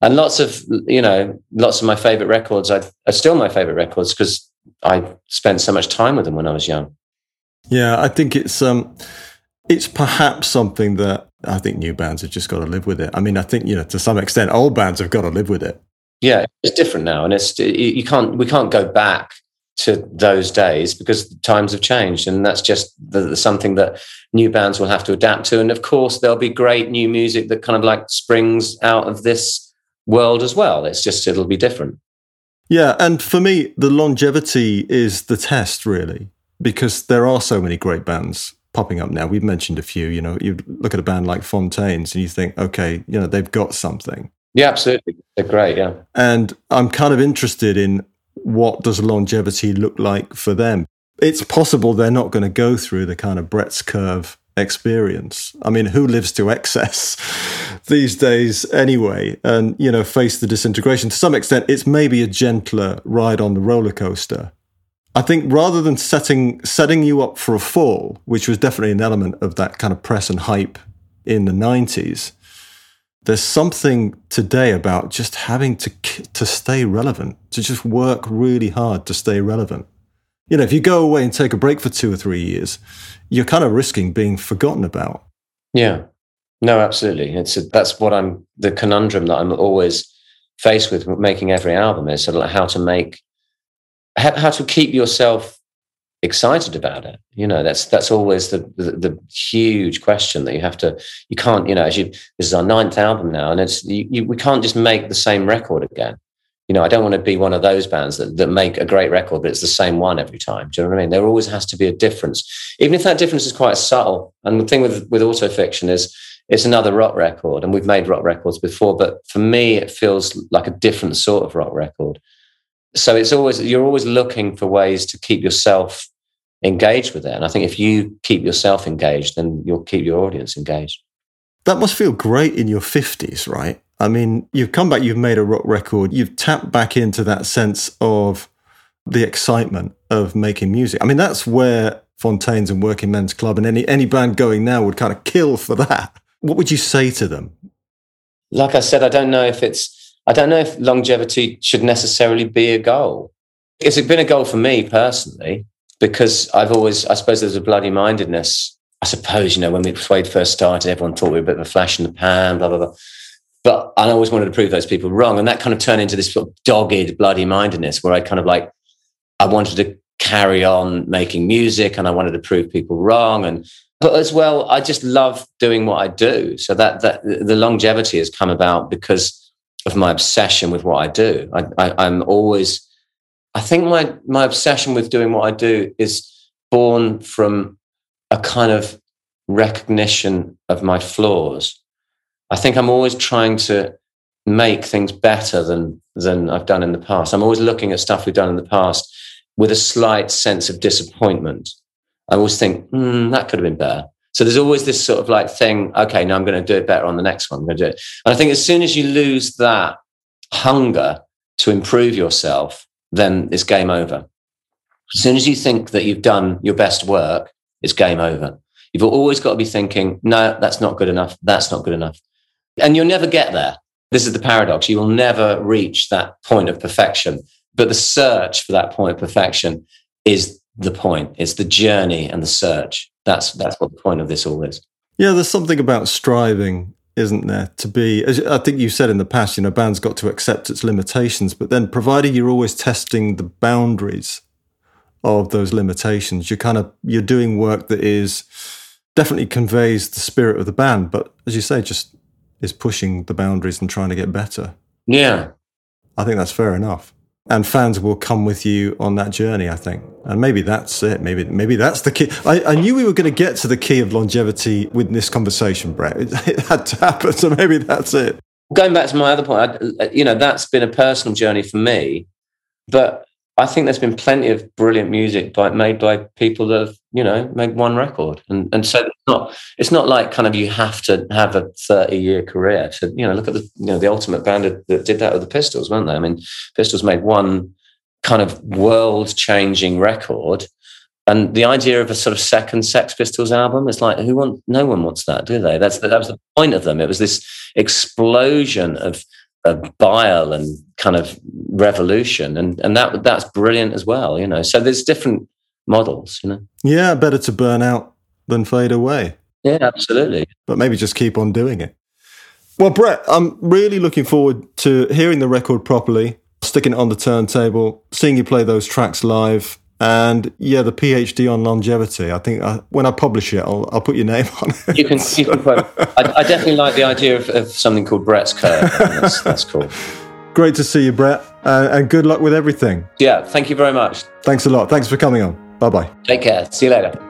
And lots of you know lots of my favorite records are, are still my favorite records because I spent so much time with them when I was young. Yeah, I think it's um it's perhaps something that I think new bands have just got to live with it. I mean, I think you know to some extent, old bands have got to live with it. Yeah, it's different now, and it's you can't we can't go back to those days because times have changed, and that's just the, the, something that new bands will have to adapt to. And of course, there'll be great new music that kind of like springs out of this world as well. It's just it'll be different. Yeah, and for me, the longevity is the test, really, because there are so many great bands popping up now. We've mentioned a few. You know, you look at a band like Fontaines and you think, okay, you know, they've got something. Yeah, absolutely. They're great. Yeah. And I'm kind of interested in what does longevity look like for them. It's possible they're not going to go through the kind of Brett's curve experience. I mean, who lives to excess these days anyway? And, you know, face the disintegration. To some extent, it's maybe a gentler ride on the roller coaster I think rather than setting setting you up for a fall, which was definitely an element of that kind of press and hype in the 90s, there's something today about just having to to stay relevant, to just work really hard to stay relevant. You know, if you go away and take a break for 2 or 3 years, you're kind of risking being forgotten about. Yeah. No, absolutely. It's a, that's what I'm the conundrum that I'm always faced with making every album is sort of like how to make how, how to keep yourself excited about it. You know that's that's always the, the, the huge question that you have to you can't you know as you this is our ninth album now and it's you, you, we can't just make the same record again. You know i don't want to be one of those bands that, that make a great record but it's the same one every time. Do you know what i mean? There always has to be a difference. Even if that difference is quite subtle and the thing with with autofiction is it's another rock record and we've made rock records before but for me it feels like a different sort of rock record so it's always you're always looking for ways to keep yourself engaged with it. And i think if you keep yourself engaged then you'll keep your audience engaged. That must feel great in your 50s right? I mean you've come back you've made a rock record. You've tapped back into that sense of the excitement of making music. I mean that's where fontaines and working men's club and any any band going now would kind of kill for that. What would you say to them? Like i said i don't know if it's I don't know if longevity should necessarily be a goal. It's been a goal for me personally because I've always, I suppose, there's a bloody mindedness. I suppose, you know, when we Suede first started, everyone thought we were a bit of a flash in the pan, blah, blah, blah. But I always wanted to prove those people wrong. And that kind of turned into this sort of dogged, bloody mindedness where I kind of like, I wanted to carry on making music and I wanted to prove people wrong. And, but as well, I just love doing what I do. So that, that the longevity has come about because of my obsession with what I do. I, I, I'm always, I think my my obsession with doing what I do is born from a kind of recognition of my flaws. I think I'm always trying to make things better than than I've done in the past. I'm always looking at stuff we've done in the past with a slight sense of disappointment. I always think, mm, that could have been better. So there's always this sort of like thing, okay, now I'm going to do it better on the next one. I'm going to do it. And I think as soon as you lose that hunger to improve yourself, then it's game over. As soon as you think that you've done your best work, it's game over. You've always got to be thinking, no, that's not good enough. That's not good enough. And you'll never get there. This is the paradox. You will never reach that point of perfection. But the search for that point of perfection is the point. It's the journey and the search. That's that's what the point of this all is. Yeah, there's something about striving, isn't there? To be, as I think you said in the past, you know, band's got to accept its limitations, but then provided you're always testing the boundaries of those limitations, you're kind of you're doing work that is definitely conveys the spirit of the band, but as you say, just is pushing the boundaries and trying to get better. Yeah. I think that's fair enough. And fans will come with you on that journey, I think. And maybe that's it. Maybe maybe that's the key. I, I knew we were going to get to the key of longevity with this conversation, Brett. It, it had to happen, so maybe that's it. Going back to my other point, I, you know, that's been a personal journey for me. But I think there's been plenty of brilliant music by, made by people that have, you know, made one record. And and so it's not it's not like kind of you have to have a 30 year career to, you know, look at the you know, the ultimate band that did that with the Pistols, weren't they? I mean, Pistols made one kind of world changing record. And the idea of a sort of second Sex Pistols album is like, who want? No one wants that, do they? That's that was the point of them. It was this explosion of of bile and kind of revolution. And and that that's brilliant as well you know. So there's different models you know. Yeah better to burn out than fade away. Yeah absolutely. But maybe just keep on doing it. Well brett i'm really looking forward to hearing the record properly sticking it on the turntable seeing you play those tracks live and yeah, the PhD on longevity. I think I, uh, when I publish it, I'll, I'll put your name on it. You can. You can put, I, I, definitely like the idea of, of something called Brett's curve. That's, that's cool. Great to see you, Brett, uh, and good luck with everything. Yeah, thank you very much. Thanks a lot. Thanks for coming on. Bye bye. Take care. See you later.